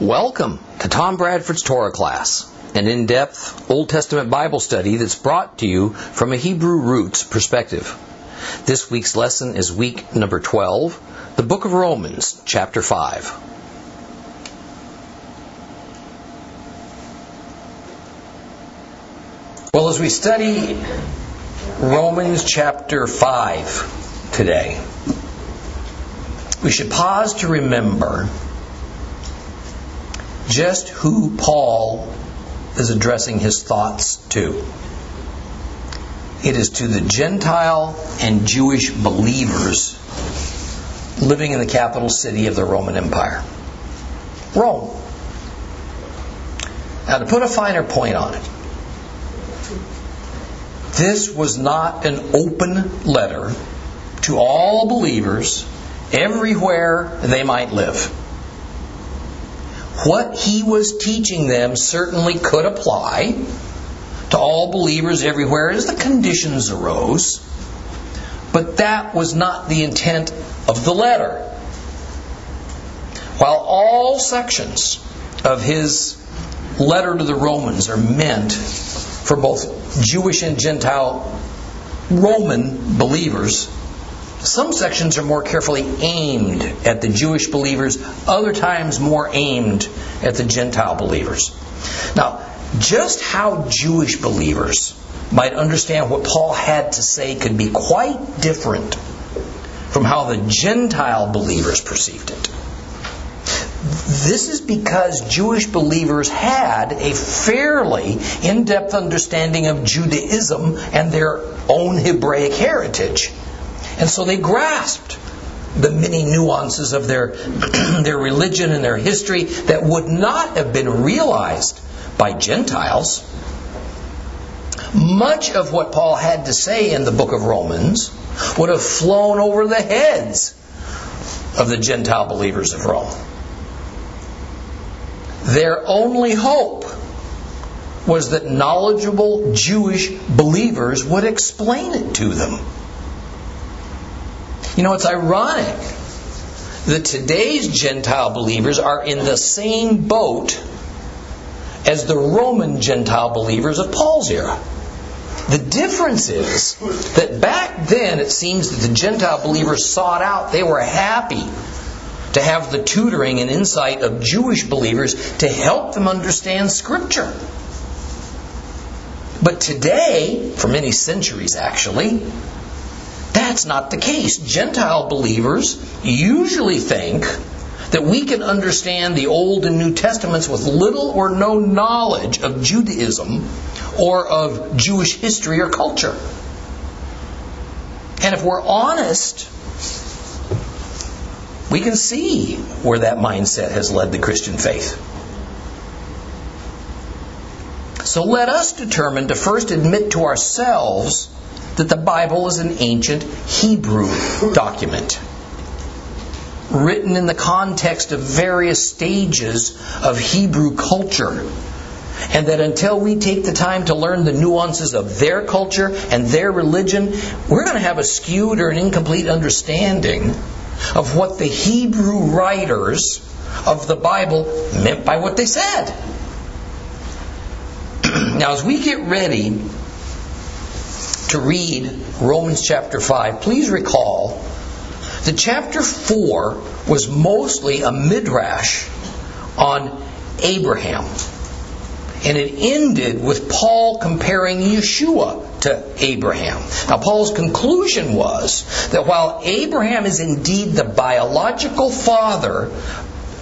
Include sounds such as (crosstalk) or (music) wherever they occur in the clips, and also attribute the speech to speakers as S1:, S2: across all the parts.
S1: Welcome to Tom Bradford's Torah class, an in depth Old Testament Bible study that's brought to you from a Hebrew roots perspective. This week's lesson is week number 12, the book of Romans, chapter 5. Well, as we study Romans chapter 5 today, we should pause to remember just who Paul is addressing his thoughts to. It is to the Gentile and Jewish believers living in the capital city of the Roman Empire Rome. Now, to put a finer point on it, this was not an open letter to all believers everywhere they might live. What he was teaching them certainly could apply to all believers everywhere as the conditions arose, but that was not the intent of the letter. While all sections of his letter to the Romans are meant for both Jewish and Gentile Roman believers, some sections are more carefully aimed at the Jewish believers, other times more aimed at the Gentile believers. Now, just how Jewish believers might understand what Paul had to say could be quite different from how the Gentile believers perceived it. This is because Jewish believers had a fairly in depth understanding of Judaism and their own Hebraic heritage. And so they grasped the many nuances of their, (clears throat) their religion and their history that would not have been realized by Gentiles. Much of what Paul had to say in the book of Romans would have flown over the heads of the Gentile believers of Rome. Their only hope was that knowledgeable Jewish believers would explain it to them. You know, it's ironic that today's Gentile believers are in the same boat as the Roman Gentile believers of Paul's era. The difference is that back then it seems that the Gentile believers sought out, they were happy to have the tutoring and insight of Jewish believers to help them understand Scripture. But today, for many centuries actually, that's not the case. Gentile believers usually think that we can understand the Old and New Testaments with little or no knowledge of Judaism or of Jewish history or culture. And if we're honest, we can see where that mindset has led the Christian faith. So let us determine to first admit to ourselves that the Bible is an ancient Hebrew document, written in the context of various stages of Hebrew culture. And that until we take the time to learn the nuances of their culture and their religion, we're going to have a skewed or an incomplete understanding of what the Hebrew writers of the Bible meant by what they said. (clears throat) now, as we get ready to read Romans chapter 5, please recall that chapter 4 was mostly a midrash on Abraham. And it ended with Paul comparing Yeshua to Abraham. Now, Paul's conclusion was that while Abraham is indeed the biological father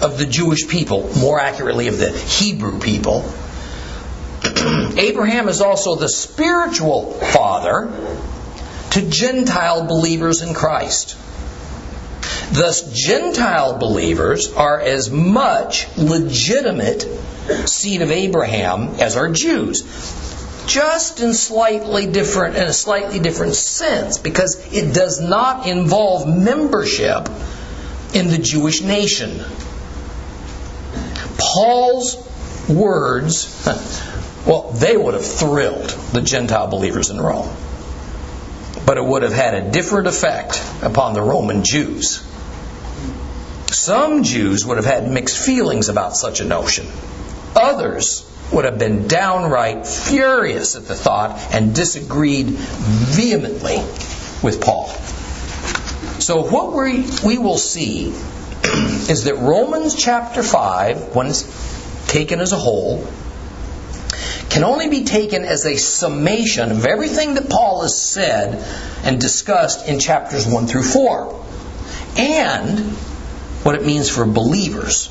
S1: of the Jewish people, more accurately of the Hebrew people, Abraham is also the spiritual father to Gentile believers in Christ. Thus, Gentile believers are as much legitimate seed of Abraham as are Jews. Just in slightly different in a slightly different sense, because it does not involve membership in the Jewish nation. Paul's words (laughs) well, they would have thrilled the Gentile believers in Rome. But it would have had a different effect upon the Roman Jews. Some Jews would have had mixed feelings about such a notion. Others would have been downright furious at the thought and disagreed vehemently with Paul. So, what we, we will see (clears throat) is that Romans chapter 5, when it's taken as a whole, can only be taken as a summation of everything that Paul has said and discussed in chapters 1 through 4, and what it means for believers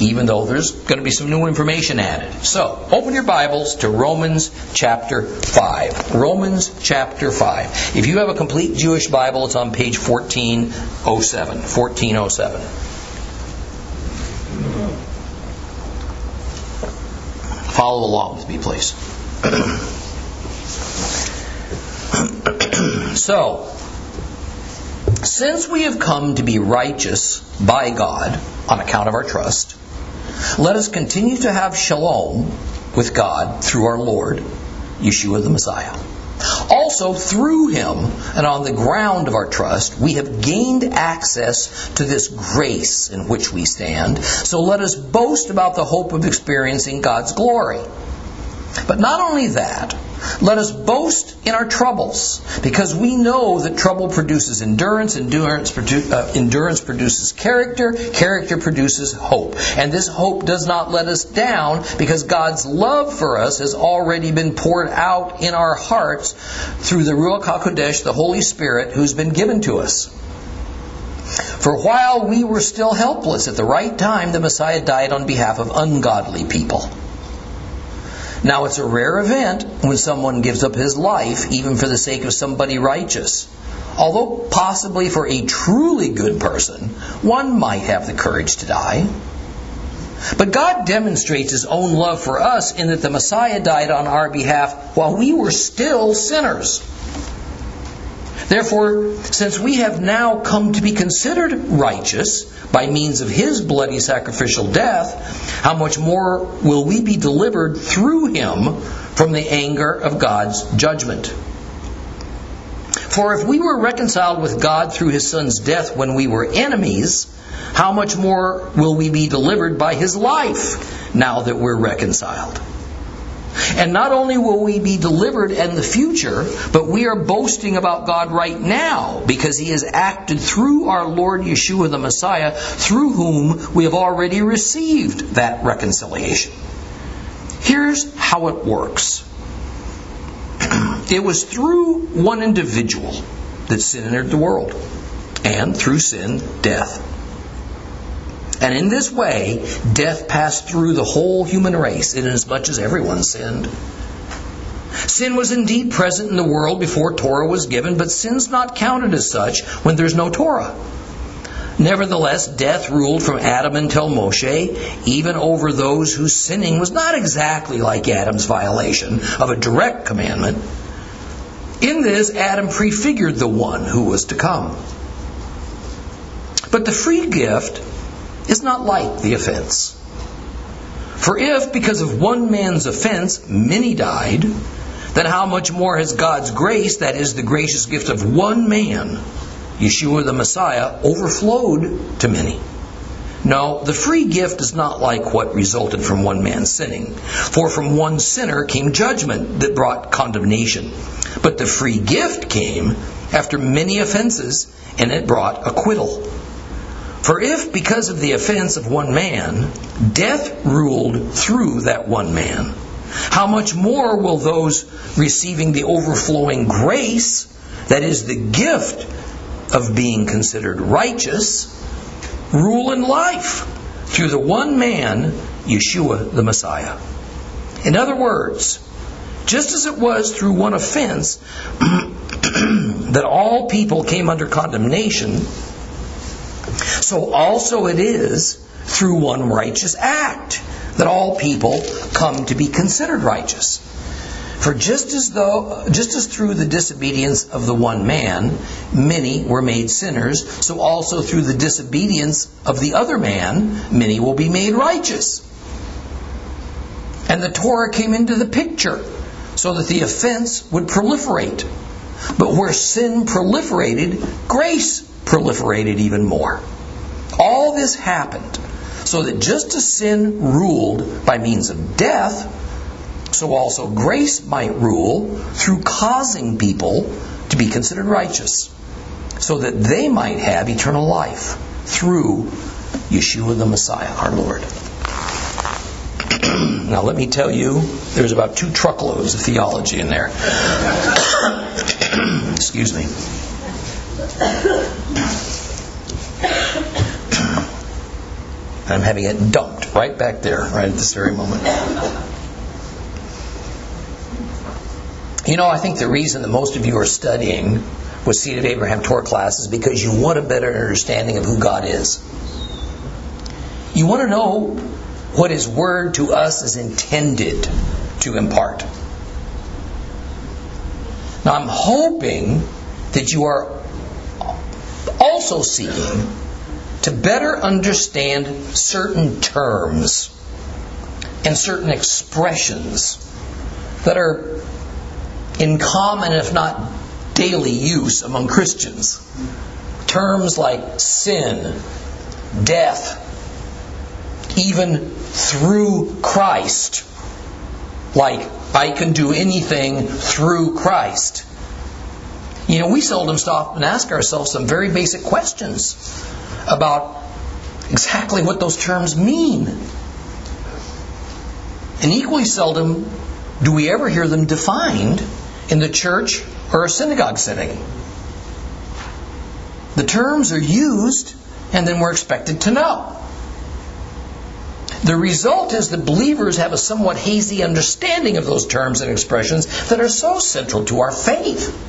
S1: even though there's going to be some new information added. So, open your Bibles to Romans chapter 5. Romans chapter 5. If you have a complete Jewish Bible, it's on page 1407. 1407. Follow along with me, please. so, since we have come to be righteous by God on account of our trust, let us continue to have shalom with God through our Lord, Yeshua the Messiah. Also, through him and on the ground of our trust, we have gained access to this grace in which we stand. So let us boast about the hope of experiencing God's glory. But not only that, let us boast in our troubles, because we know that trouble produces endurance, endurance, produ- uh, endurance produces character, character produces hope. And this hope does not let us down, because God's love for us has already been poured out in our hearts through the Ruach HaKodesh, the Holy Spirit, who's been given to us. For while we were still helpless, at the right time the Messiah died on behalf of ungodly people. Now, it's a rare event when someone gives up his life, even for the sake of somebody righteous. Although possibly for a truly good person, one might have the courage to die. But God demonstrates his own love for us in that the Messiah died on our behalf while we were still sinners. Therefore, since we have now come to be considered righteous by means of his bloody sacrificial death, how much more will we be delivered through him from the anger of God's judgment? For if we were reconciled with God through his son's death when we were enemies, how much more will we be delivered by his life now that we're reconciled? And not only will we be delivered in the future, but we are boasting about God right now because He has acted through our Lord Yeshua the Messiah, through whom we have already received that reconciliation. Here's how it works (clears throat) it was through one individual that sin entered the world, and through sin, death. And in this way, death passed through the whole human race, inasmuch as everyone sinned. Sin was indeed present in the world before Torah was given, but sin's not counted as such when there's no Torah. Nevertheless, death ruled from Adam until Moshe, even over those whose sinning was not exactly like Adam's violation of a direct commandment. In this, Adam prefigured the one who was to come. But the free gift is not like the offense. For if, because of one man's offense, many died, then how much more has God's grace, that is, the gracious gift of one man, Yeshua the Messiah, overflowed to many? No, the free gift is not like what resulted from one man sinning. For from one sinner came judgment that brought condemnation. But the free gift came after many offenses, and it brought acquittal. For if, because of the offense of one man, death ruled through that one man, how much more will those receiving the overflowing grace, that is, the gift of being considered righteous, rule in life through the one man, Yeshua the Messiah? In other words, just as it was through one offense (clears throat) that all people came under condemnation, so also it is through one righteous act that all people come to be considered righteous. For just as though just as through the disobedience of the one man many were made sinners, so also through the disobedience of the other man many will be made righteous. And the Torah came into the picture so that the offense would proliferate. But where sin proliferated, grace proliferated even more. This happened so that just as sin ruled by means of death, so also grace might rule through causing people to be considered righteous, so that they might have eternal life through Yeshua the Messiah, our Lord. (clears throat) now, let me tell you, there's about two truckloads of theology in there. (coughs) Excuse me. I'm having it dumped right back there, right at this very moment. You know, I think the reason that most of you are studying with Seed of Abraham Torah class is because you want a better understanding of who God is. You want to know what His Word to us is intended to impart. Now, I'm hoping that you are also seeking to better understand certain terms and certain expressions that are in common, if not daily use among Christians. Terms like sin, death, even through Christ, like I can do anything through Christ. You know, we seldom stop and ask ourselves some very basic questions about exactly what those terms mean. And equally seldom do we ever hear them defined in the church or a synagogue setting. The terms are used, and then we're expected to know. The result is that believers have a somewhat hazy understanding of those terms and expressions that are so central to our faith.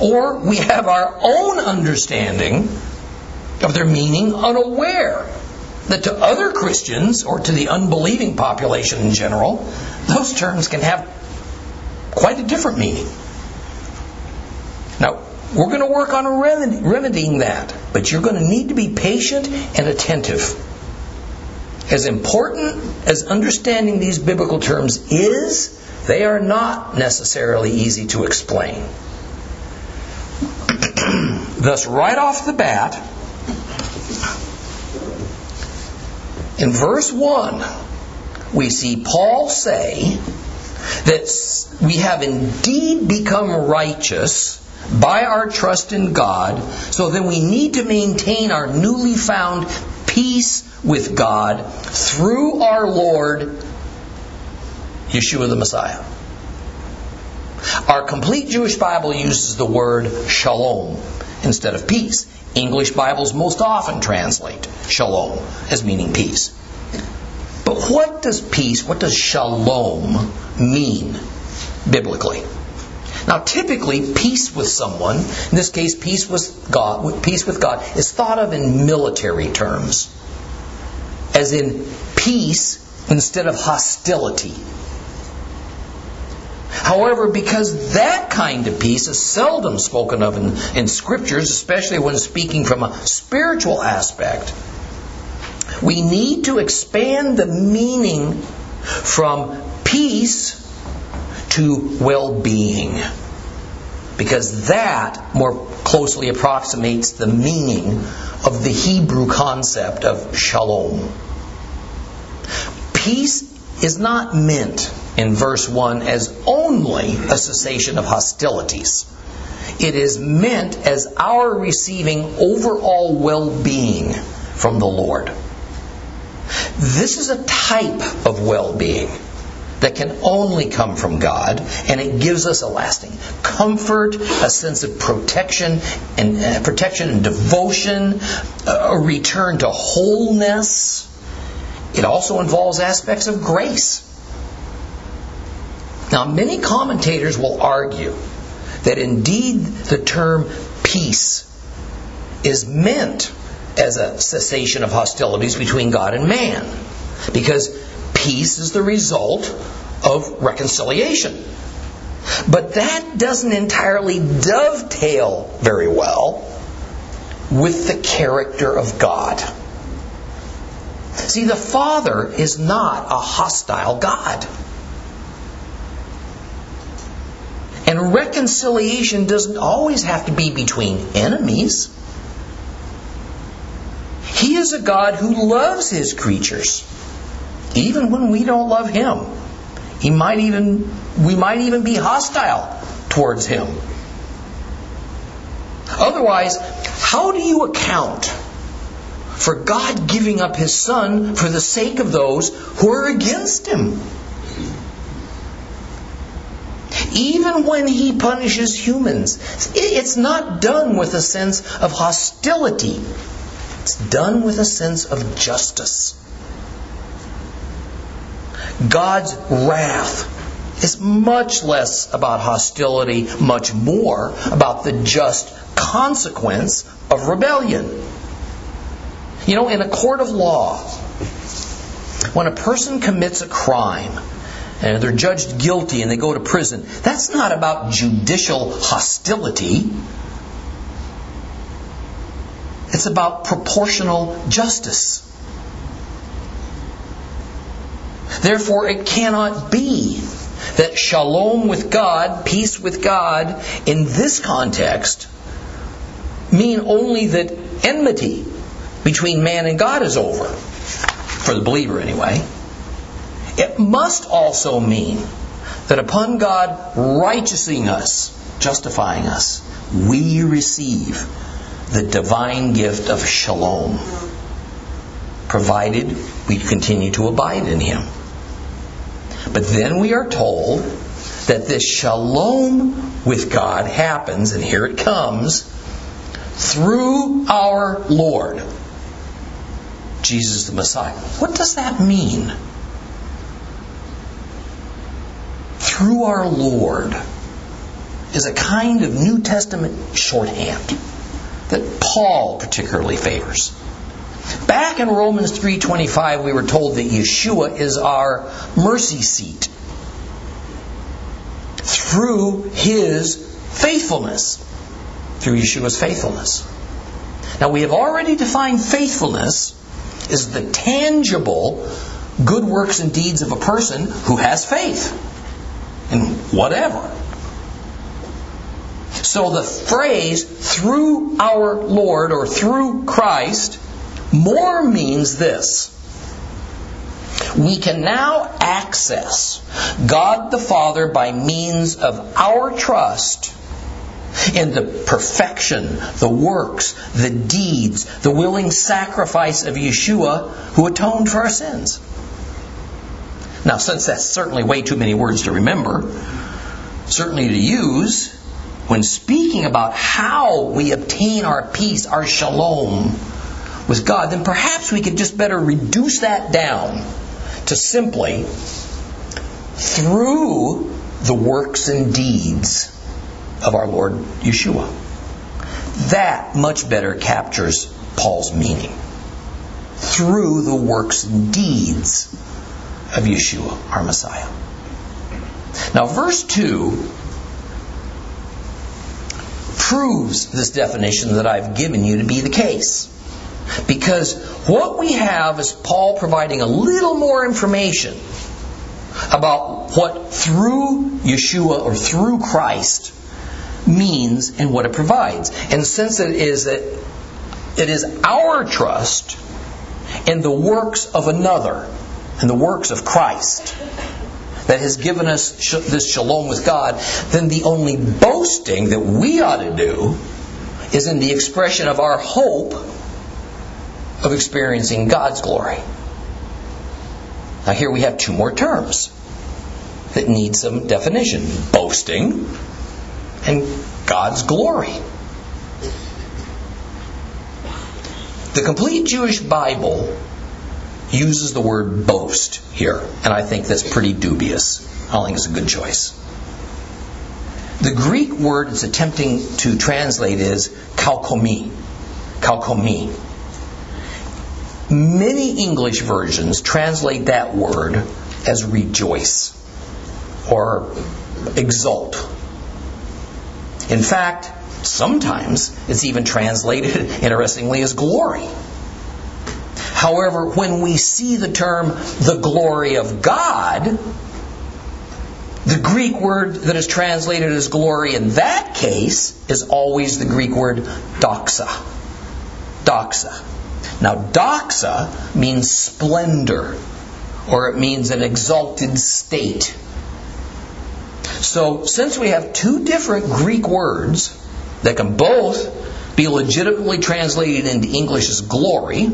S1: Or we have our own understanding of their meaning unaware that to other Christians or to the unbelieving population in general, those terms can have quite a different meaning. Now, we're going to work on remedying that, but you're going to need to be patient and attentive. As important as understanding these biblical terms is, they are not necessarily easy to explain. (clears throat) Thus, right off the bat, in verse 1, we see Paul say that we have indeed become righteous by our trust in God, so then we need to maintain our newly found peace with God through our Lord, Yeshua the Messiah. Our complete Jewish Bible uses the word shalom instead of peace. English Bibles most often translate shalom as meaning peace. But what does peace, what does shalom mean biblically? Now, typically, peace with someone, in this case, peace with God, peace with God, is thought of in military terms, as in peace instead of hostility. However, because that kind of peace is seldom spoken of in, in scriptures, especially when speaking from a spiritual aspect, we need to expand the meaning from peace to well being. Because that more closely approximates the meaning of the Hebrew concept of shalom. Peace is not meant in verse 1 as only a cessation of hostilities. It is meant as our receiving overall well being from the Lord. This is a type of well being that can only come from God, and it gives us a lasting comfort, a sense of protection and uh, protection and devotion, a return to wholeness. It also involves aspects of grace. Now, many commentators will argue that indeed the term peace is meant as a cessation of hostilities between God and man. Because peace is the result of reconciliation. But that doesn't entirely dovetail very well with the character of God. See, the Father is not a hostile God. And reconciliation doesn't always have to be between enemies. He is a God who loves his creatures, even when we don't love him. He might even we might even be hostile towards him. Otherwise, how do you account for God giving up his son for the sake of those who are against him? Even when he punishes humans, it's not done with a sense of hostility. It's done with a sense of justice. God's wrath is much less about hostility, much more about the just consequence of rebellion. You know, in a court of law, when a person commits a crime and they're judged guilty and they go to prison, that's not about judicial hostility. It's about proportional justice. Therefore, it cannot be that shalom with God, peace with God, in this context, mean only that enmity between man and God is over, for the believer anyway. It must also mean that upon God righteousing us, justifying us, we receive the divine gift of shalom, provided we continue to abide in Him. But then we are told that this shalom with God happens, and here it comes, through our Lord, Jesus the Messiah. What does that mean? Through our Lord is a kind of New Testament shorthand that Paul particularly favors. Back in Romans 3:25 we were told that Yeshua is our mercy seat through his faithfulness, through Yeshua's faithfulness. Now we have already defined faithfulness as the tangible good works and deeds of a person who has faith in whatever. So the phrase through our Lord or through Christ more means this. We can now access God the Father by means of our trust in the perfection, the works, the deeds, the willing sacrifice of Yeshua who atoned for our sins. Now, since that's certainly way too many words to remember, certainly to use, when speaking about how we obtain our peace, our shalom, with God, then perhaps we could just better reduce that down to simply through the works and deeds of our Lord Yeshua. That much better captures Paul's meaning. Through the works and deeds of Yeshua, our Messiah. Now, verse 2 proves this definition that I've given you to be the case. Because what we have is Paul providing a little more information about what through Yeshua or through Christ means and what it provides. And since it is that it is our trust in the works of another, in the works of Christ, that has given us this shalom with God, then the only boasting that we ought to do is in the expression of our hope of experiencing God's glory. Now, here we have two more terms that need some definition boasting and God's glory. The complete Jewish Bible uses the word boast here, and I think that's pretty dubious. I don't think it's a good choice. The Greek word it's attempting to translate is kauchaomai. Kauchaomai. Many English versions translate that word as rejoice or exult. In fact, sometimes it's even translated, (laughs) interestingly, as glory. However, when we see the term the glory of God, the Greek word that is translated as glory in that case is always the Greek word doxa. Doxa. Now, doxa means splendor, or it means an exalted state. So, since we have two different Greek words that can both be legitimately translated into English as glory,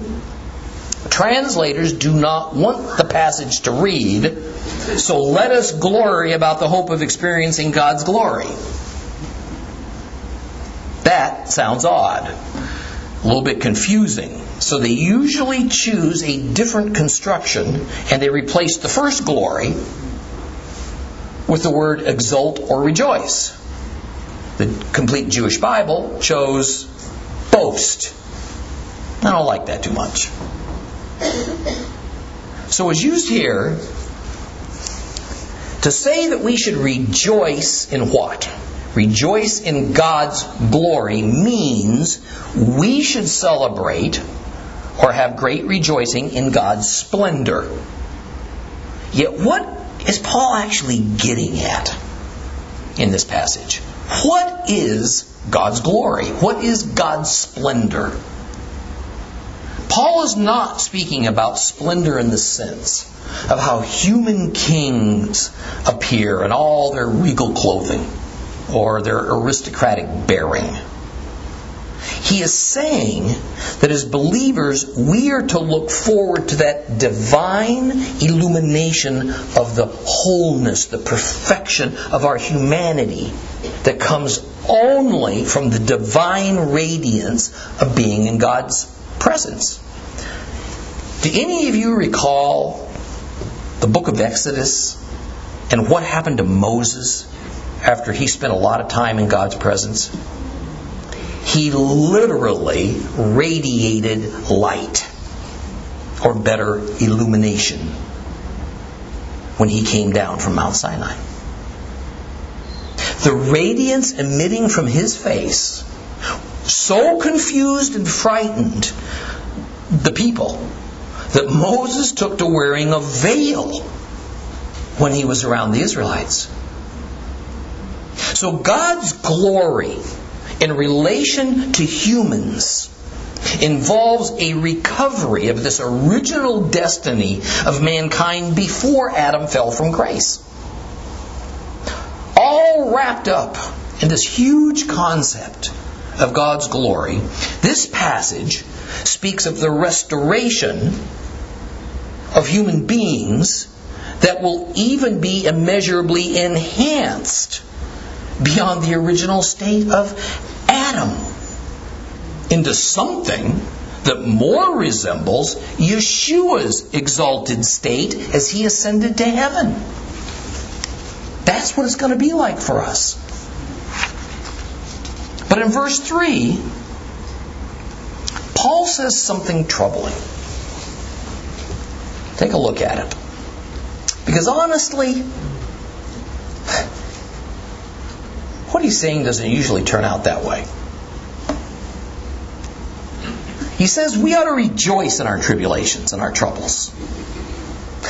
S1: translators do not want the passage to read, so let us glory about the hope of experiencing God's glory. That sounds odd, a little bit confusing. So they usually choose a different construction and they replace the first glory with the word exult or rejoice. The complete Jewish Bible chose boast. I don't like that too much. So it's used here to say that we should rejoice in what? Rejoice in God's glory means we should celebrate or have great rejoicing in God's splendor. Yet, what is Paul actually getting at in this passage? What is God's glory? What is God's splendor? Paul is not speaking about splendor in the sense of how human kings appear in all their regal clothing or their aristocratic bearing. He is saying that as believers, we are to look forward to that divine illumination of the wholeness, the perfection of our humanity that comes only from the divine radiance of being in God's presence. Do any of you recall the book of Exodus and what happened to Moses after he spent a lot of time in God's presence? He literally radiated light, or better, illumination, when he came down from Mount Sinai. The radiance emitting from his face so confused and frightened the people that Moses took to wearing a veil when he was around the Israelites. So God's glory in relation to humans involves a recovery of this original destiny of mankind before Adam fell from grace. All wrapped up in this huge concept of God's glory, this passage speaks of the restoration of human beings that will even be immeasurably enhanced beyond the original state of Adam into something that more resembles Yeshua's exalted state as he ascended to heaven. That's what it's going to be like for us. But in verse 3, Paul says something troubling. Take a look at it. Because honestly, what he's saying doesn't usually turn out that way. He says we ought to rejoice in our tribulations and our troubles.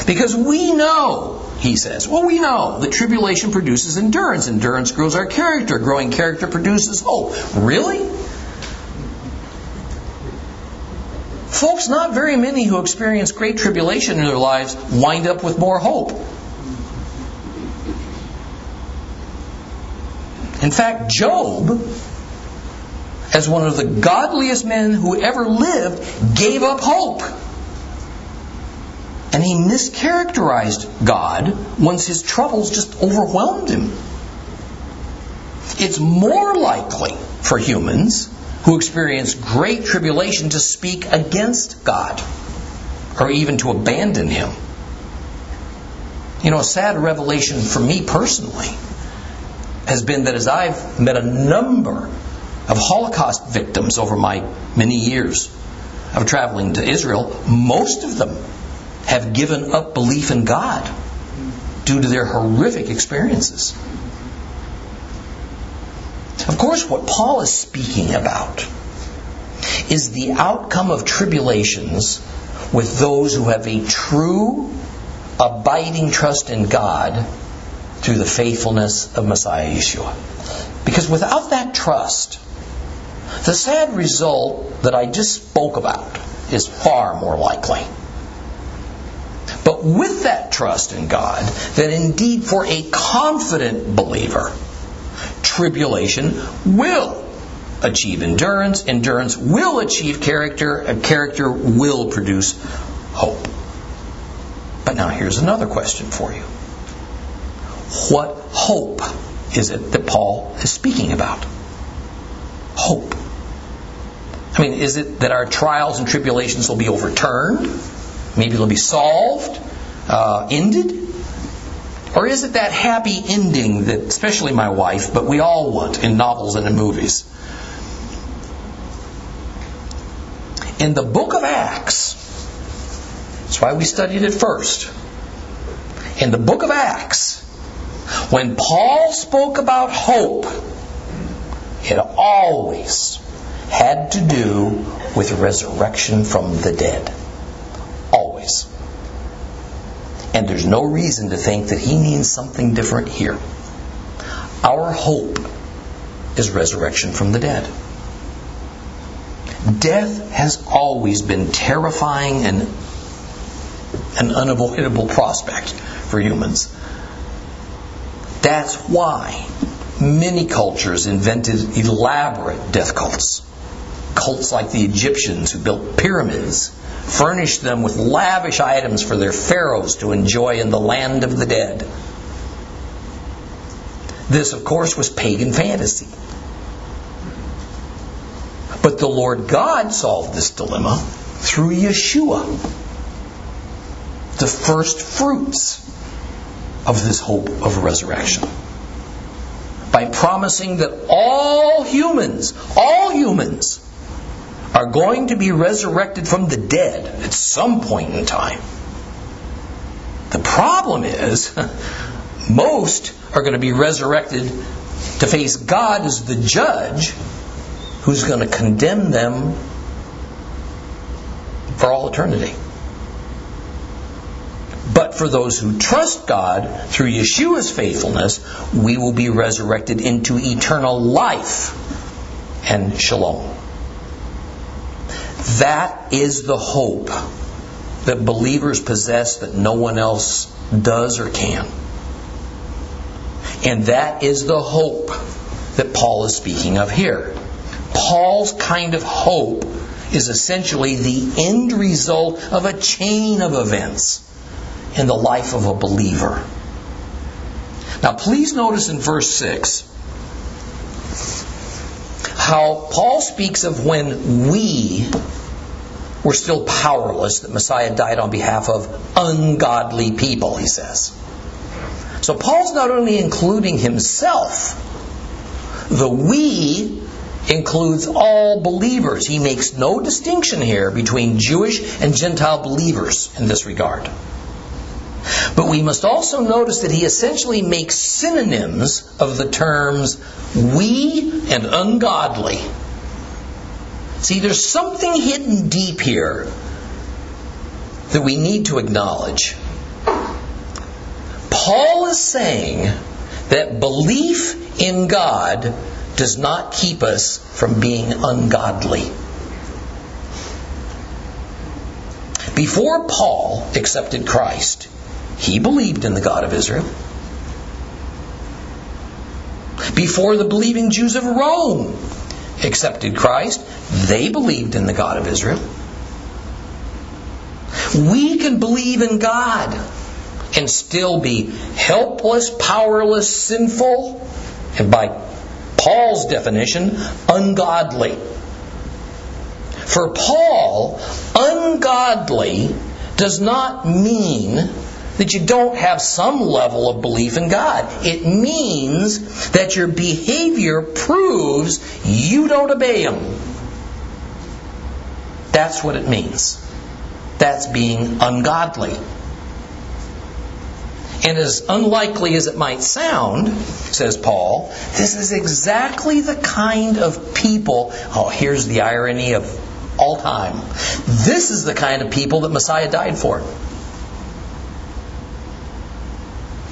S1: Because we know, he says, well, we know that tribulation produces endurance. Endurance grows our character. Growing character produces hope. Really? Folks, not very many who experience great tribulation in their lives wind up with more hope. In fact, Job, as one of the godliest men who ever lived, gave up hope. And he mischaracterized God once his troubles just overwhelmed him. It's more likely for humans who experience great tribulation to speak against God or even to abandon him. You know, a sad revelation for me personally has been that as I've met a number of Holocaust victims over my many years of traveling to Israel, most of them have given up belief in God due to their horrific experiences. Of course, what Paul is speaking about is the outcome of tribulations with those who have a true, abiding trust in God through the faithfulness of Messiah Yeshua. Because without that trust, the sad result that I just spoke about is far more likely. But with that trust in God, that indeed for a confident believer, tribulation will achieve endurance, endurance will achieve character, and character will produce hope. But now here's another question for you. What hope is it that Paul is speaking about? Hope. I mean, is it that our trials and tribulations will be overturned? Maybe they'll be solved, uh, ended? Or is it that happy ending that, especially my wife, but we all want in novels and in movies? In the book of Acts, that's why we studied it first. In the book of Acts, when Paul spoke about hope, it always had to do with resurrection from the dead. Always. And there's no reason to think that he means something different here. Our hope is resurrection from the dead. Death has always been terrifying and an unavoidable prospect for humans. That's why many cultures invented elaborate death cults. Cults like the Egyptians who built pyramids, furnished them with lavish items for their pharaohs to enjoy in the land of the dead. This, of course, was pagan fantasy. But the Lord God solved this dilemma through Yeshua, the first fruits of this hope of resurrection. By promising that all humans, all humans, are going to be resurrected from the dead at some point in time. The problem is, (laughs) most are going to be resurrected to face God as the judge who's going to condemn them for all eternity. But for those who trust God through Yeshua's faithfulness, we will be resurrected into eternal life and shalom. That is the hope that believers possess that no one else does or can. And that is the hope that Paul is speaking of here. Paul's kind of hope is essentially the end result of a chain of events in the life of a believer. Now, please notice in verse 6 how Paul speaks of when we were still powerless, that Messiah died on behalf of ungodly people, he says. So Paul's not only including himself, the we includes all believers. He makes no distinction here between Jewish and Gentile believers in this regard. But we must also notice that he essentially makes synonyms of the terms we and ungodly. See, there's something hidden deep here that we need to acknowledge. Paul is saying that belief in God does not keep us from being ungodly. Before Paul accepted Christ, he believed in the God of Israel. Before the believing Jews of Rome accepted Christ, they believed in the God of Israel. We can believe in God and still be helpless, powerless, sinful, and by Paul's definition, ungodly. For Paul, ungodly does not mean that you don't have some level of belief in God. It means that your behavior proves you don't obey Him. That's what it means. That's being ungodly. And as unlikely as it might sound, says Paul, this is exactly the kind of people. Oh, here's the irony of all time. This is the kind of people that Messiah died for.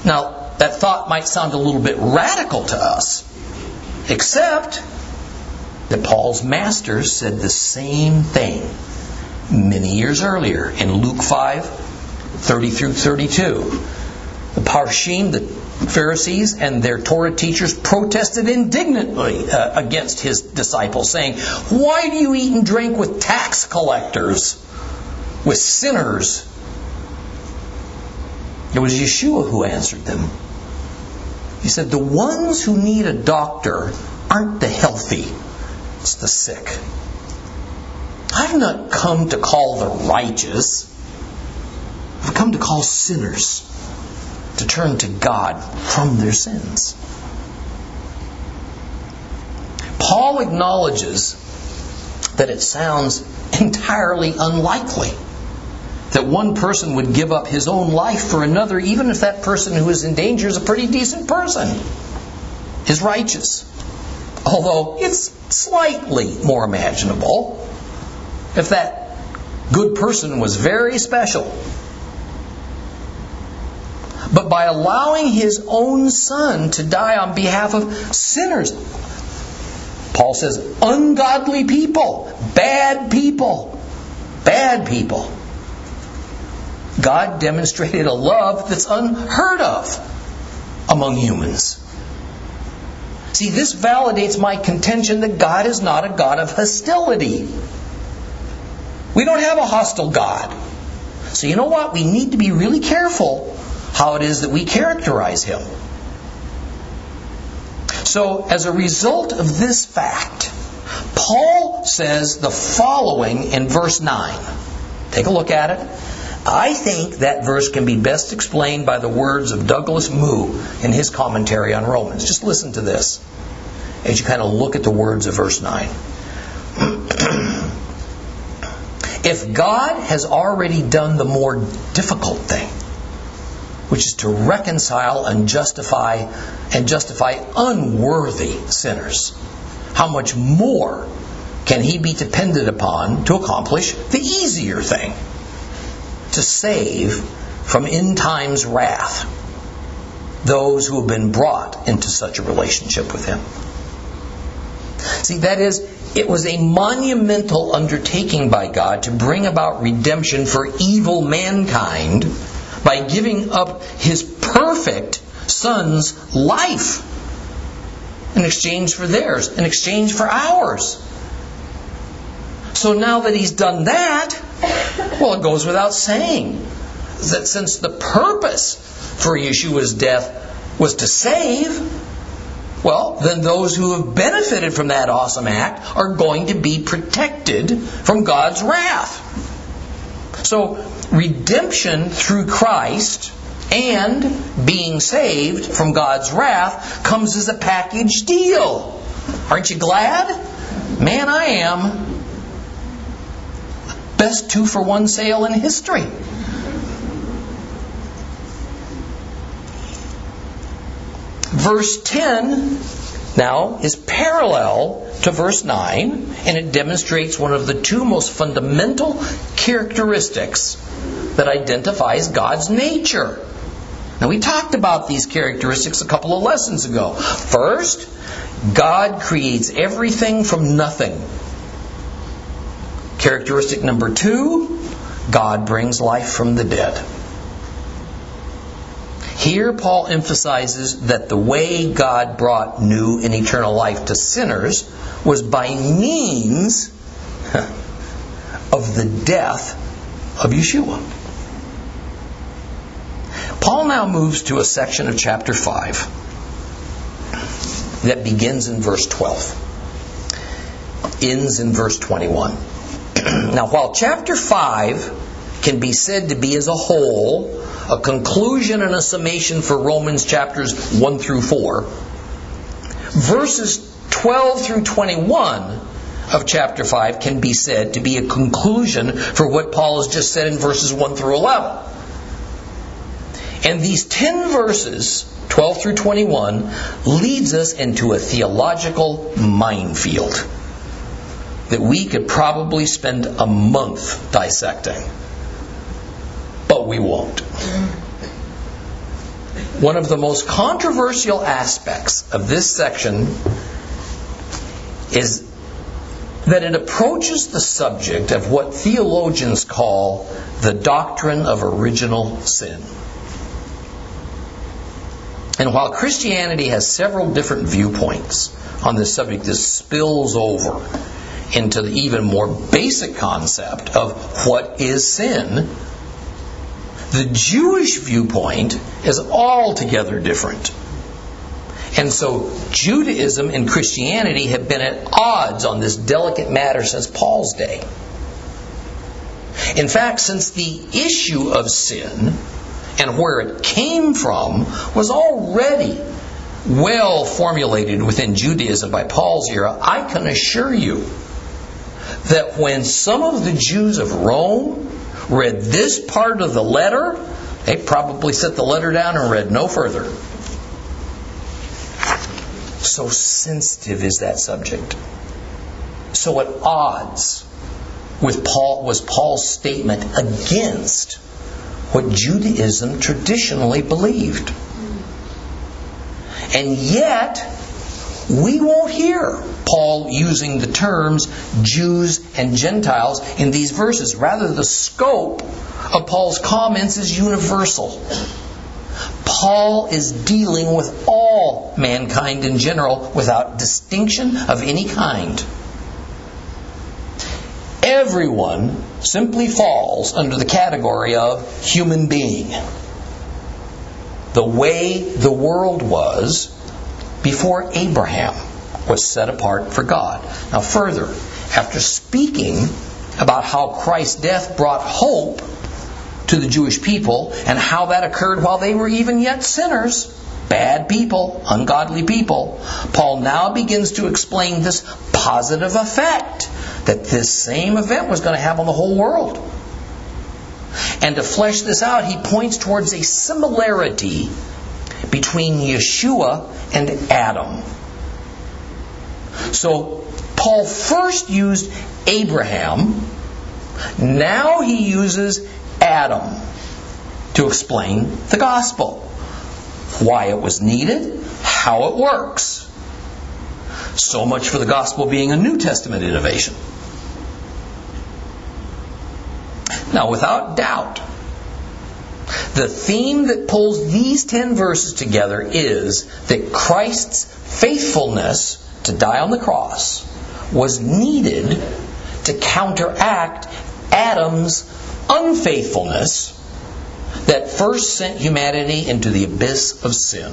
S1: Now, that thought might sound a little bit radical to us, except that Paul's masters said the same thing many years earlier in Luke 5 30 through 32. The P'rushim, the Pharisees, and their Torah teachers protested indignantly uh, against his disciples, saying, Why do you eat and drink with tax collectors, with sinners? It was Yeshua who answered them. He said, The ones who need a doctor aren't the healthy, it's the sick. I've not come to call the righteous, I've come to call sinners to turn to God from their sins. Paul acknowledges that it sounds entirely unlikely that one person would give up his own life for another, even if that person who is in danger is a pretty decent person, is righteous. Although it's slightly more imaginable if that good person was very special. But by allowing his own son to die on behalf of sinners, Paul says, ungodly people, bad people, bad people. God demonstrated a love that's unheard of among humans. See, this validates my contention that God is not a God of hostility. We don't have a hostile God. So, you know what? We need to be really careful how it is that we characterize Him. So, as a result of this fact, Paul says the following in verse 9. Take a look at it. I think that verse can be best explained by the words of Douglas Moo in his commentary on Romans. Just listen to this as you kind of look at the words of verse 9. (clears throat) if God has already done the more difficult thing, which is to reconcile and justify and justify unworthy sinners, how much more can he be depended upon to accomplish the easier thing? To save from end times wrath those who have been brought into such a relationship with Him. See, that is, it was a monumental undertaking by God to bring about redemption for evil mankind by giving up His perfect Son's life in exchange for theirs, in exchange for ours. So now that He's done that, well, it goes without saying that since the purpose for Yeshua's death was to save, well, then those who have benefited from that awesome act are going to be protected from God's wrath. So, redemption through Christ and being saved from God's wrath comes as a package deal. Aren't you glad? Man, I am. Best two for one sale in history. Verse 10 now is parallel to verse 9, and it demonstrates one of the two most fundamental characteristics that identifies God's nature. Now, we talked about these characteristics a couple of lessons ago. First, God creates everything from nothing. Characteristic number two God brings life from the dead. Here, Paul emphasizes that the way God brought new and eternal life to sinners was by means (laughs) of the death of Yeshua. Paul now moves to a section of chapter 5 that begins in verse 12, ends in verse 21. Now, while chapter 5 can be said to be as a whole a conclusion and a summation for Romans chapters 1 through 4, verses 12 through 21 of chapter 5 can be said to be a conclusion for what Paul has just said in verses 1 through 11. And these 10 verses, 12 through 21, leads us into a theological minefield that we could probably spend a month dissecting. But we won't. One of the most controversial aspects of this section is that it approaches the subject of what theologians call the doctrine of original sin. And while Christianity has several different viewpoints on this subject, this spills over into the even more basic concept of what is sin. The Jewish viewpoint is altogether different. And so Judaism and Christianity have been at odds on this delicate matter since Paul's day. In fact, since the issue of sin and where it came from was already well formulated within Judaism by Paul's era, I can assure you that when some of the Jews of Rome read this part of the letter, they probably set the letter down and read no further. So sensitive is that subject. So at odds with Paul was Paul's statement against what Judaism traditionally believed. And yet, we won't hear Paul using the terms Jews and Gentiles in these verses. Rather, the scope of Paul's comments is universal. Paul is dealing with all mankind in general without distinction of any kind. Everyone simply falls under the category of human being. The way the world was before Abraham was set apart for God. Now, further, after speaking about how Christ's death brought hope to the Jewish people and how that occurred while they were even yet sinners, bad people, ungodly people, Paul now begins to explain this positive effect that this same event was going to have on the whole world. And to flesh this out, he points towards a similarity between Yeshua and Adam. So, Paul first used Abraham, now he uses Adam to explain the gospel. Why it was needed, how it works. So much for the gospel being a New Testament innovation. Now, without doubt, the theme that pulls these ten verses together is that Christ's faithfulness to die on the cross was needed to counteract Adam's unfaithfulness that first sent humanity into the abyss of sin.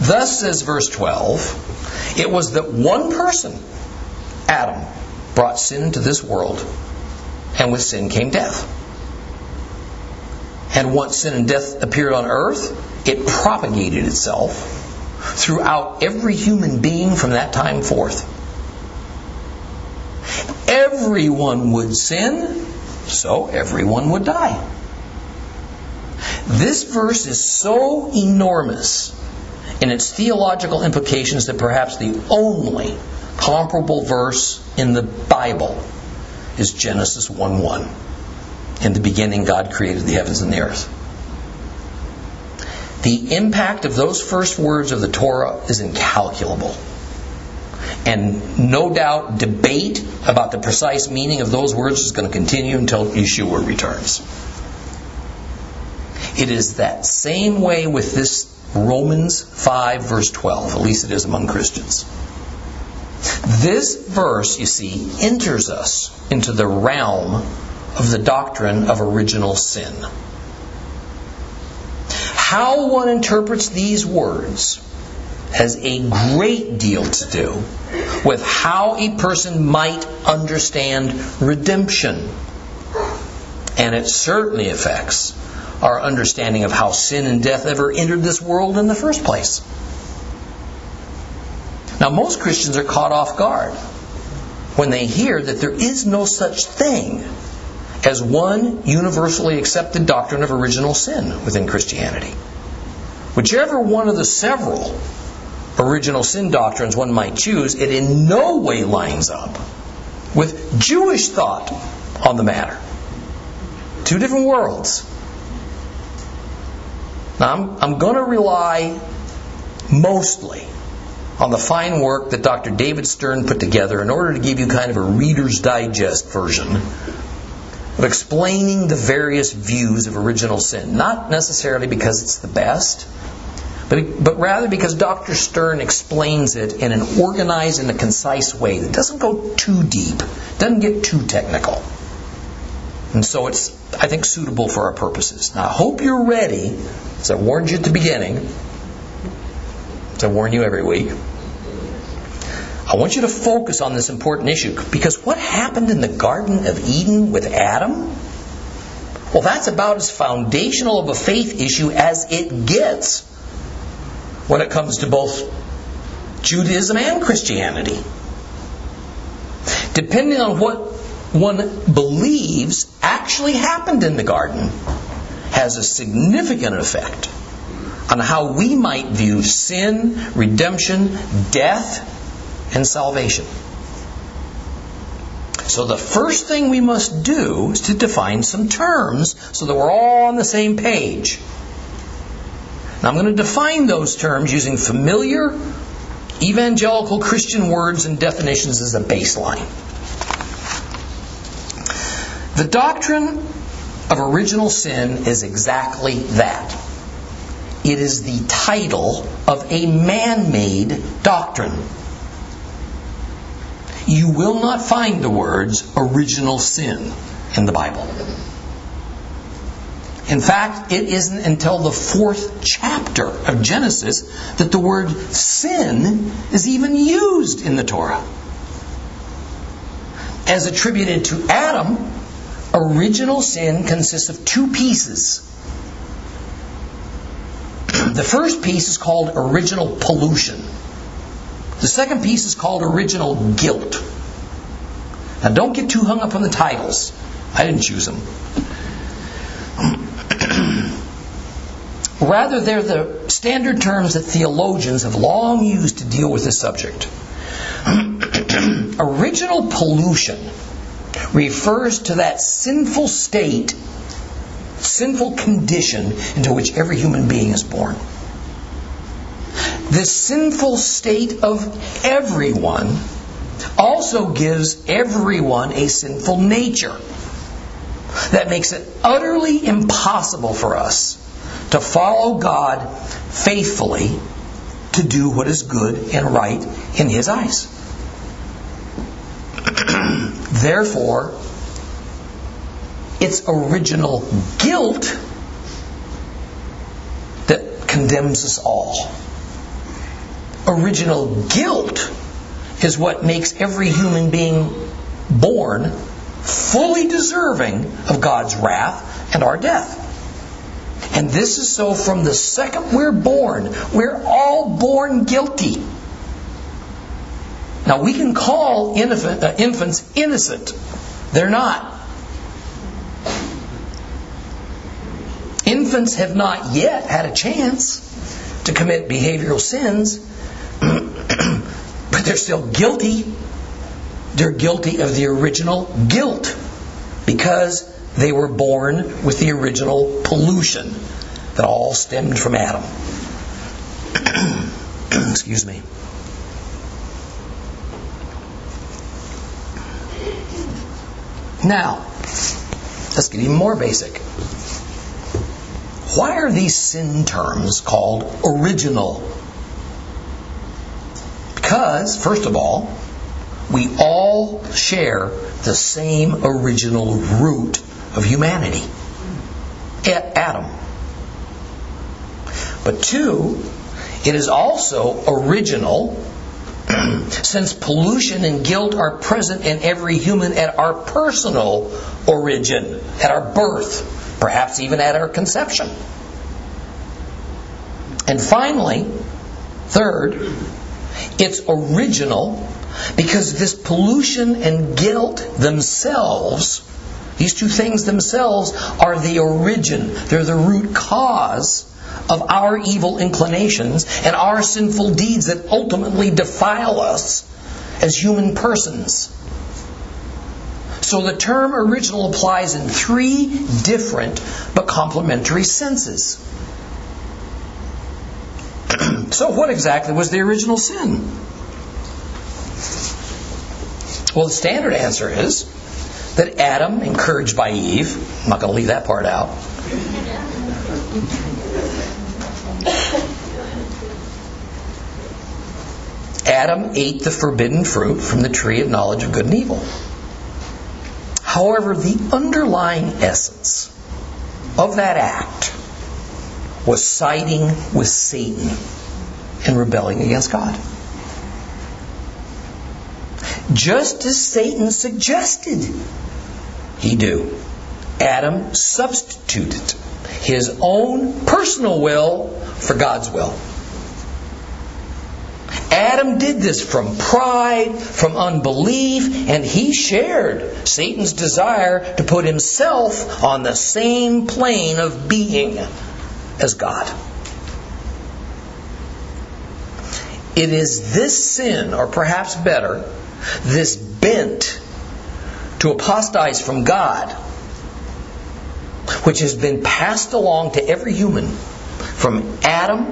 S1: Thus, says verse 12, it was that one person, Adam, brought sin into this world, and with sin came death. And once sin and death appeared on earth, it propagated itself throughout every human being from that time forth. Everyone would sin, so everyone would die. This verse is so enormous in its theological implications that perhaps the only comparable verse in the Bible is Genesis 1 1. In the beginning, God created the heavens and the earth. The impact of those first words of the Torah is incalculable. And no doubt, debate about the precise meaning of those words is going to continue until Yeshua returns. It is that same way with this Romans 5, verse 12. At least it is among Christians. This verse, you see, enters us into the realm of the doctrine of original sin. How one interprets these words has a great deal to do with how a person might understand redemption. And it certainly affects our understanding of how sin and death ever entered this world in the first place. Now, most Christians are caught off guard when they hear that there is no such thing as one universally accepted doctrine of original sin within Christianity. Whichever one of the several original sin doctrines one might choose, it in no way lines up with Jewish thought on the matter. Two different worlds. Now, I'm, I'm going to rely mostly on the fine work that Dr. David Stern put together in order to give you kind of a Reader's Digest version of explaining the various views of original sin. Not necessarily because it's the best, but, but rather because Dr. Stern explains it in an organized and a concise way that doesn't go too deep, doesn't get too technical. And so it's, I think, suitable for our purposes. Now, I hope you're ready, as I warned you at the beginning, as I warn you every week. I want you to focus on this important issue because what happened in the Garden of Eden with Adam? Well, that's about as foundational of a faith issue as it gets when it comes to both Judaism and Christianity. Depending on what one believes actually happened in the garden, has a significant effect on how we might view sin, redemption, death, and salvation. So the first thing we must do is to define some terms so that we're all on the same page. Now I'm going to define those terms using familiar evangelical Christian words and definitions as a baseline. The doctrine of original sin is exactly that. It is the title of a man made doctrine. You will not find the words original sin in the Bible. In fact, it isn't until the fourth chapter of Genesis that the word sin is even used in the Torah. As attributed to Adam, original sin consists of two pieces. The first piece is called original pollution. The second piece is called original guilt. Now, don't get too hung up on the titles. I didn't choose them. (clears throat) Rather, they're the standard terms that theologians have long used to deal with this subject. (clears throat) Original pollution refers to that sinful state, sinful condition into which every human being is born. This sinful state of everyone also gives everyone a sinful nature that makes it utterly impossible for us to follow God faithfully to do what is good and right in His eyes. (clears throat) Therefore, it's original guilt that condemns us all. Original guilt is what makes every human being born fully deserving of God's wrath and our death. And this is so from the second we're born. We're all born guilty. Now, we can call uh, infants innocent. They're not. Infants have not yet had a chance to commit behavioral sins, they're still guilty. They're guilty of the original guilt because they were born with the original pollution that all stemmed from Adam. (clears throat) Excuse me. Now, let's get even more basic. Why are these sin terms called original? Because, first of all, we all share the same original root of humanity at Adam. But two, it is also original (clears throat) since pollution and guilt are present in every human at our personal origin, at our birth, perhaps even at our conception. And finally, third, it's original because this pollution and guilt themselves, these two things themselves, are the origin, they're the root cause of our evil inclinations and our sinful deeds that ultimately defile us as human persons. So the term original applies in three different but complementary senses. So, what exactly was the original sin? Well, the standard answer is that Adam, encouraged by Eve, I'm not going to leave that part out, Adam ate the forbidden fruit from the tree of knowledge of good and evil. However, the underlying essence of that act was siding with Satan and rebelling against God. Just as Satan suggested he do, Adam substituted his own personal will for God's will. Adam did this from pride, from unbelief, and he shared Satan's desire to put himself on the same plane of being as God. It is this sin, or perhaps better, this bent to apostatize from God, which has been passed along to every human from Adam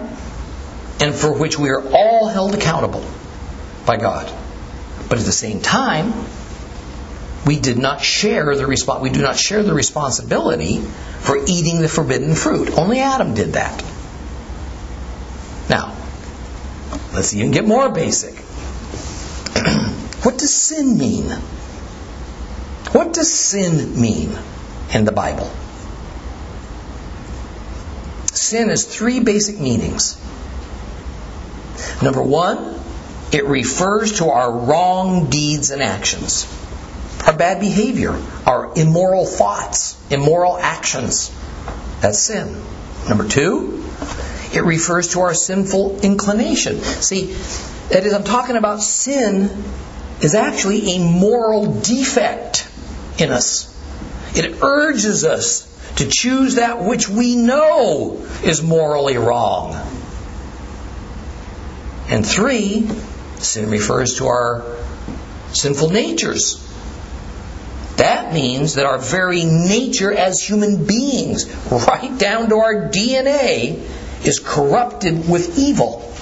S1: and for which we are all held accountable by God. But at the same time, we did not share the resp- we do not share the responsibility for eating the forbidden fruit. Only Adam did that. Now, let's even get more basic. (clears throat) what does sin mean? What does sin mean in the Bible? Sin has three basic meanings. Number one, it refers to our wrong deeds and actions, our bad behavior, our immoral thoughts, immoral actions. That's sin. Number two, it refers to our sinful inclination. See, that is, I'm talking about sin is actually a moral defect in us. It urges us to choose that which we know is morally wrong. And three, sin refers to our sinful natures. That means that our very nature as human beings, right down to our DNA, is corrupted with evil.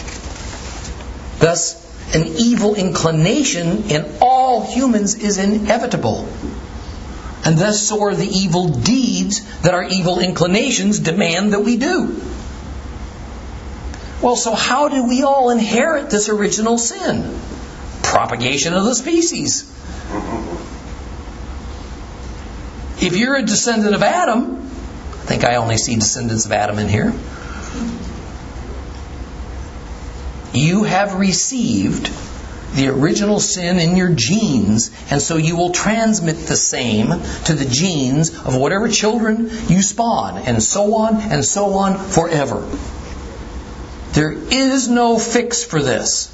S1: Thus, an evil inclination in all humans is inevitable. And thus, so are the evil deeds that our evil inclinations demand that we do. Well, so how do we all inherit this original sin? Propagation of the species. If you're a descendant of Adam, I think I only see descendants of Adam in here. You have received the original sin in your genes, and so you will transmit the same to the genes of whatever children you spawn, and so on and so on forever. There is no fix for this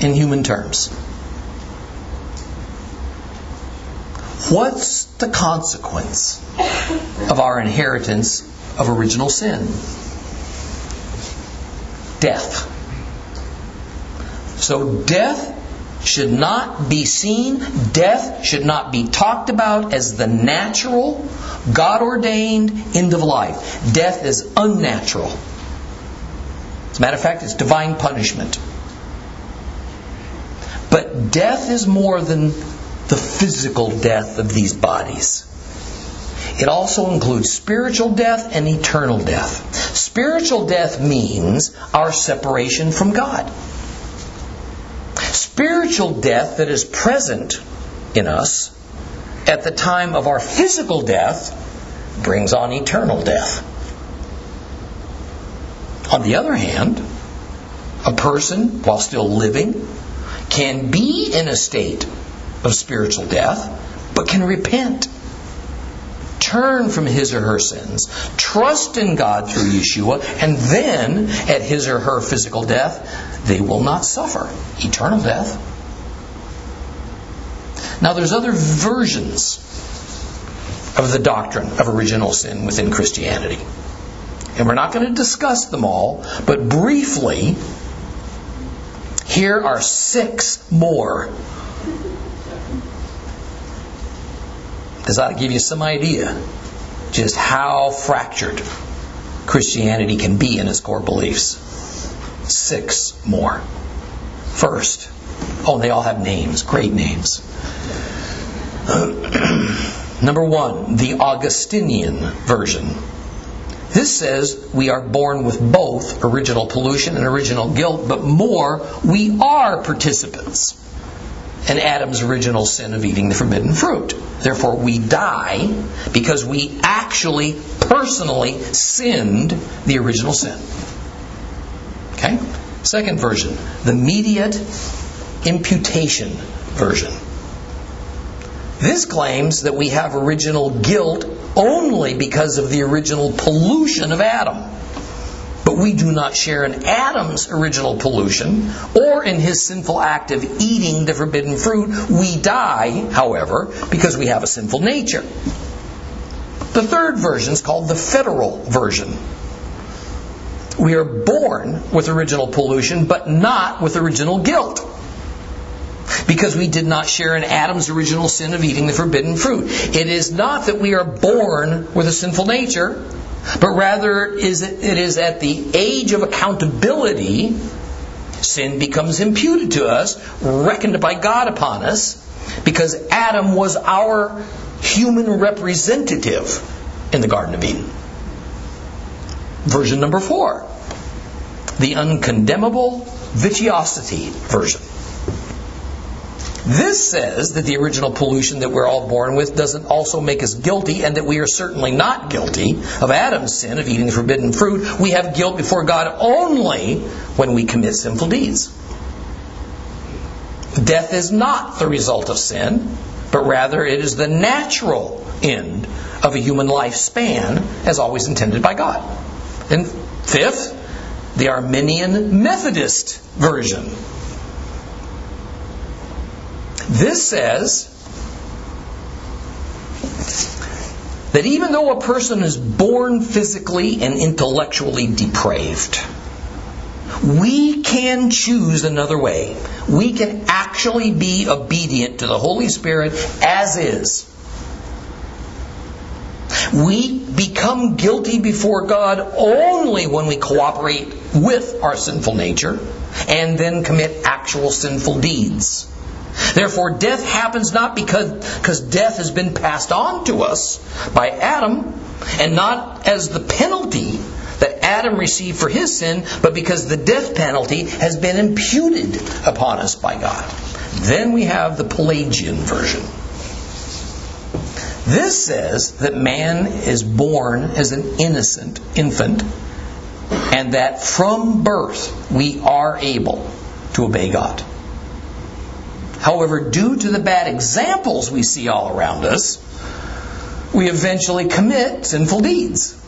S1: in human terms. What's the consequence of our inheritance of original sin? Death. So death should not be seen, death should not be talked about as the natural, God ordained end of life. Death is unnatural. As a matter of fact, it's divine punishment. But death is more than the physical death of these bodies. It also includes spiritual death and eternal death. Spiritual death means our separation from God. Spiritual death that is present in us at the time of our physical death brings on eternal death. On the other hand, a person, while still living, can be in a state of spiritual death, but can repent. Turn from his or her sins, trust in God through Yeshua, and then, at his or her physical death, they will not suffer eternal death. Now, there's other versions of the doctrine of original sin within Christianity. And we're not going to discuss them all, but briefly, here are six more. Ought to give you some idea just how fractured Christianity can be in its core beliefs. Six more. First, oh, and they all have names, great names. (clears throat) Number one, the Augustinian version. This says we are born with both original pollution and original guilt, but more, we are participants in Adam's original sin of eating the forbidden fruit. Therefore, we die because we actually, personally sinned the original sin. Okay? Second version, the mediate imputation version. This claims that we have original guilt only because of the original pollution of Adam. But we do not share in Adam's original pollution or in his sinful act of eating the forbidden fruit. We die, however, because we have a sinful nature. The third version is called the federal version. We are born with original pollution, but not with original guilt because we did not share in Adam's original sin of eating the forbidden fruit. It is not that we are born with a sinful nature, but rather it is at the age of accountability sin becomes imputed to us, reckoned by God upon us, because Adam was our human representative in the Garden of Eden. Version number four, the uncondemnable vitiosity version. This says that the original pollution that we're all born with doesn't also make us guilty, and that we are certainly not guilty of Adam's sin of eating the forbidden fruit. We have guilt before God only when we commit sinful deeds. Death is not the result of sin, but rather it is the natural end of a human lifespan as always intended by God. And fifth, the Arminian Methodist version this says that even though a person is born physically and intellectually depraved, we can choose another way. We can actually be obedient to the Holy Spirit as is. We become guilty before God only when we cooperate with our sinful nature and then commit actual sinful deeds. Therefore, death happens not because, because death has been passed on to us by Adam, and not as the penalty that Adam received for his sin, but because the death penalty has been imputed upon us by God. Then we have the Pelagian version. This says that man is born as an innocent infant, and that from birth we are able to obey God. However, due to the bad examples we see all around us, we eventually commit sinful deeds.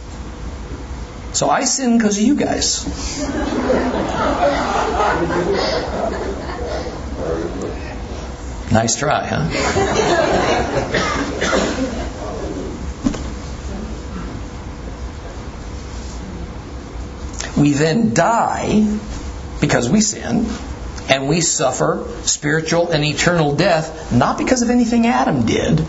S1: So I sin because of you guys. (laughs) nice try, huh? We then die because we sin and we suffer spiritual and eternal death not because of anything Adam did,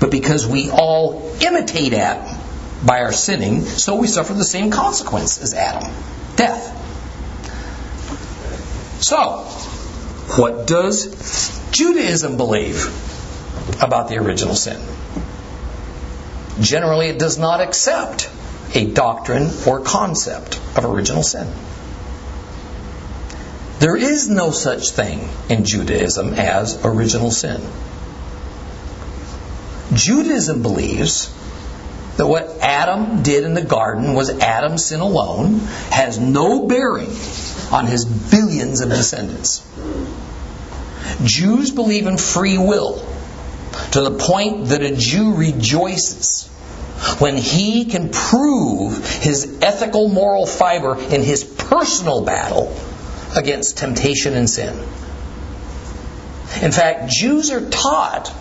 S1: but because we all imitate Adam by our sinning, so we suffer the same consequence as Adam death. So, what does Judaism believe about the original sin? Generally, it does not accept a doctrine or concept of original sin. There is no such thing in Judaism as original sin. Judaism believes that what Adam did in the garden was Adam's sin alone, has no bearing on his billions of descendants. Jews believe in free will to the point that a Jew rejoices when he can prove his ethical moral fiber in his personal battle against temptation and sin. In fact, Jews are taught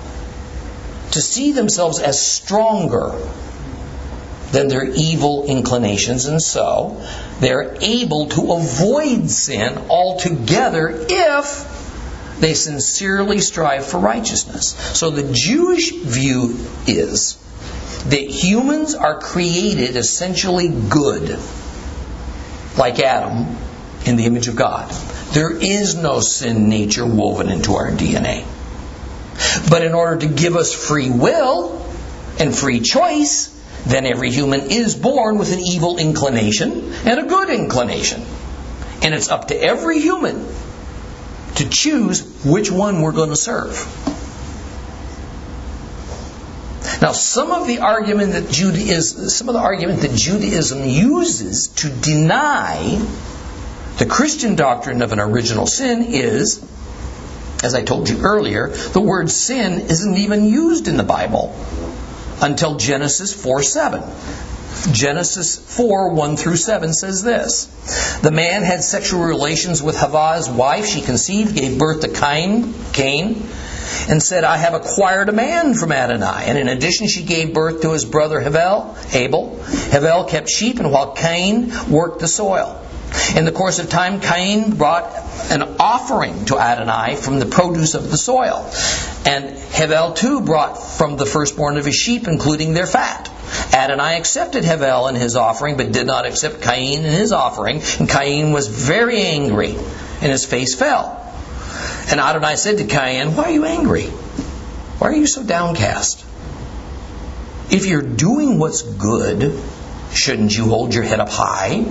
S1: to see themselves as stronger than their evil inclinations, and so they're able to avoid sin altogether if they sincerely strive for righteousness. So the Jewish view is that humans are created essentially good, like Adam, in the image of God. There is no sin nature woven into our DNA. But in order to give us free will and free choice, then every human is born with an evil inclination and a good inclination. And it's up to every human to choose which one we're going to serve. Now, some of the argument that Judaism, some of the argument that Judaism uses to deny the Christian doctrine of an original sin is, as I told you earlier, the word sin isn't even used in the Bible until Genesis 4 7. Genesis 4 1 through 7 says this The man had sexual relations with Havah's wife. She conceived, gave birth to Cain, Cain, and said, I have acquired a man from Adonai. And in addition, she gave birth to his brother Havel, Abel. Havel kept sheep, and while Cain worked the soil. In the course of time, Cain brought an offering to Adonai from the produce of the soil. And Havel too brought from the firstborn of his sheep, including their fat. Adonai accepted Havel and his offering, but did not accept Cain and his offering. And Cain was very angry, and his face fell. And Adonai said to Cain, Why are you angry? Why are you so downcast? If you're doing what's good, shouldn't you hold your head up high?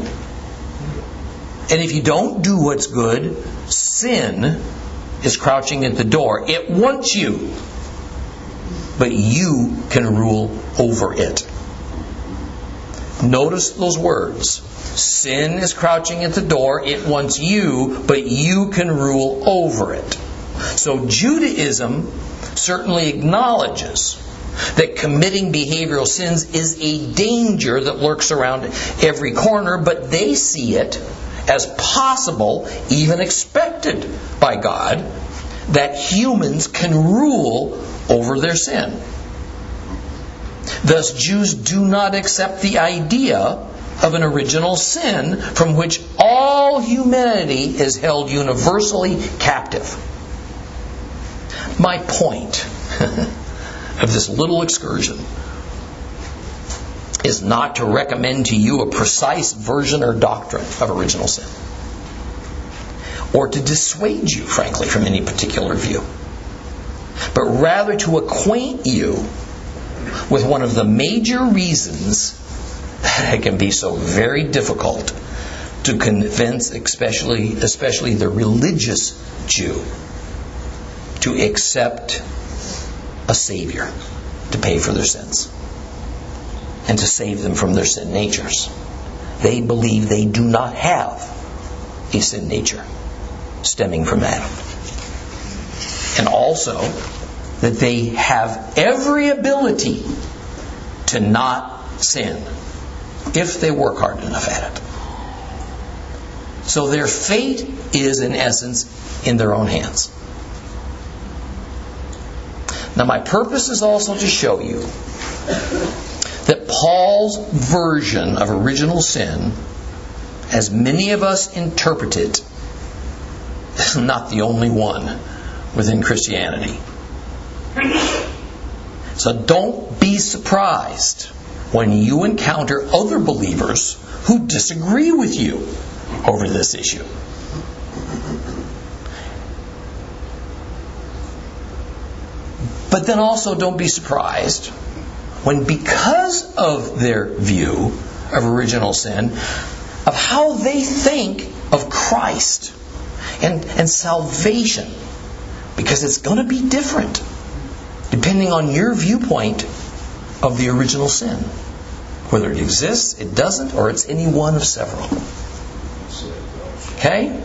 S1: And if you don't do what's good, sin is crouching at the door. It wants you, but you can rule over it. Notice those words. Sin is crouching at the door. It wants you, but you can rule over it. So Judaism certainly acknowledges that committing behavioral sins is a danger that lurks around every corner, but they see it as possible, even expected by God, that humans can rule over their sin. Thus, Jews do not accept the idea of an original sin from which all humanity is held universally captive. My point (laughs) of this little excursion is not to recommend to you a precise version or doctrine of original sin, or to dissuade you, frankly, from any particular view, but rather to acquaint you with one of the major reasons that it can be so very difficult to convince, especially, especially the religious Jew, to accept a Savior to pay for their sins and to save them from their sin natures. They believe they do not have a sin nature stemming from Adam. And also that they have every ability to not sin if they work hard enough at it. So their fate is, in essence, in their own hands. Now, my purpose is also to show you that Paul's version of original sin, as many of us interpret it, is not the only one within Christianity. So don't be surprised when you encounter other believers who disagree with you over this issue. But then also don't be surprised when, because of their view of original sin, of how they think of Christ and, and salvation, because it's going to be different depending on your viewpoint of the original sin. Whether it exists, it doesn't, or it's any one of several. Okay?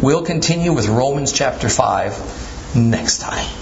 S1: We'll continue with Romans chapter 5 next time.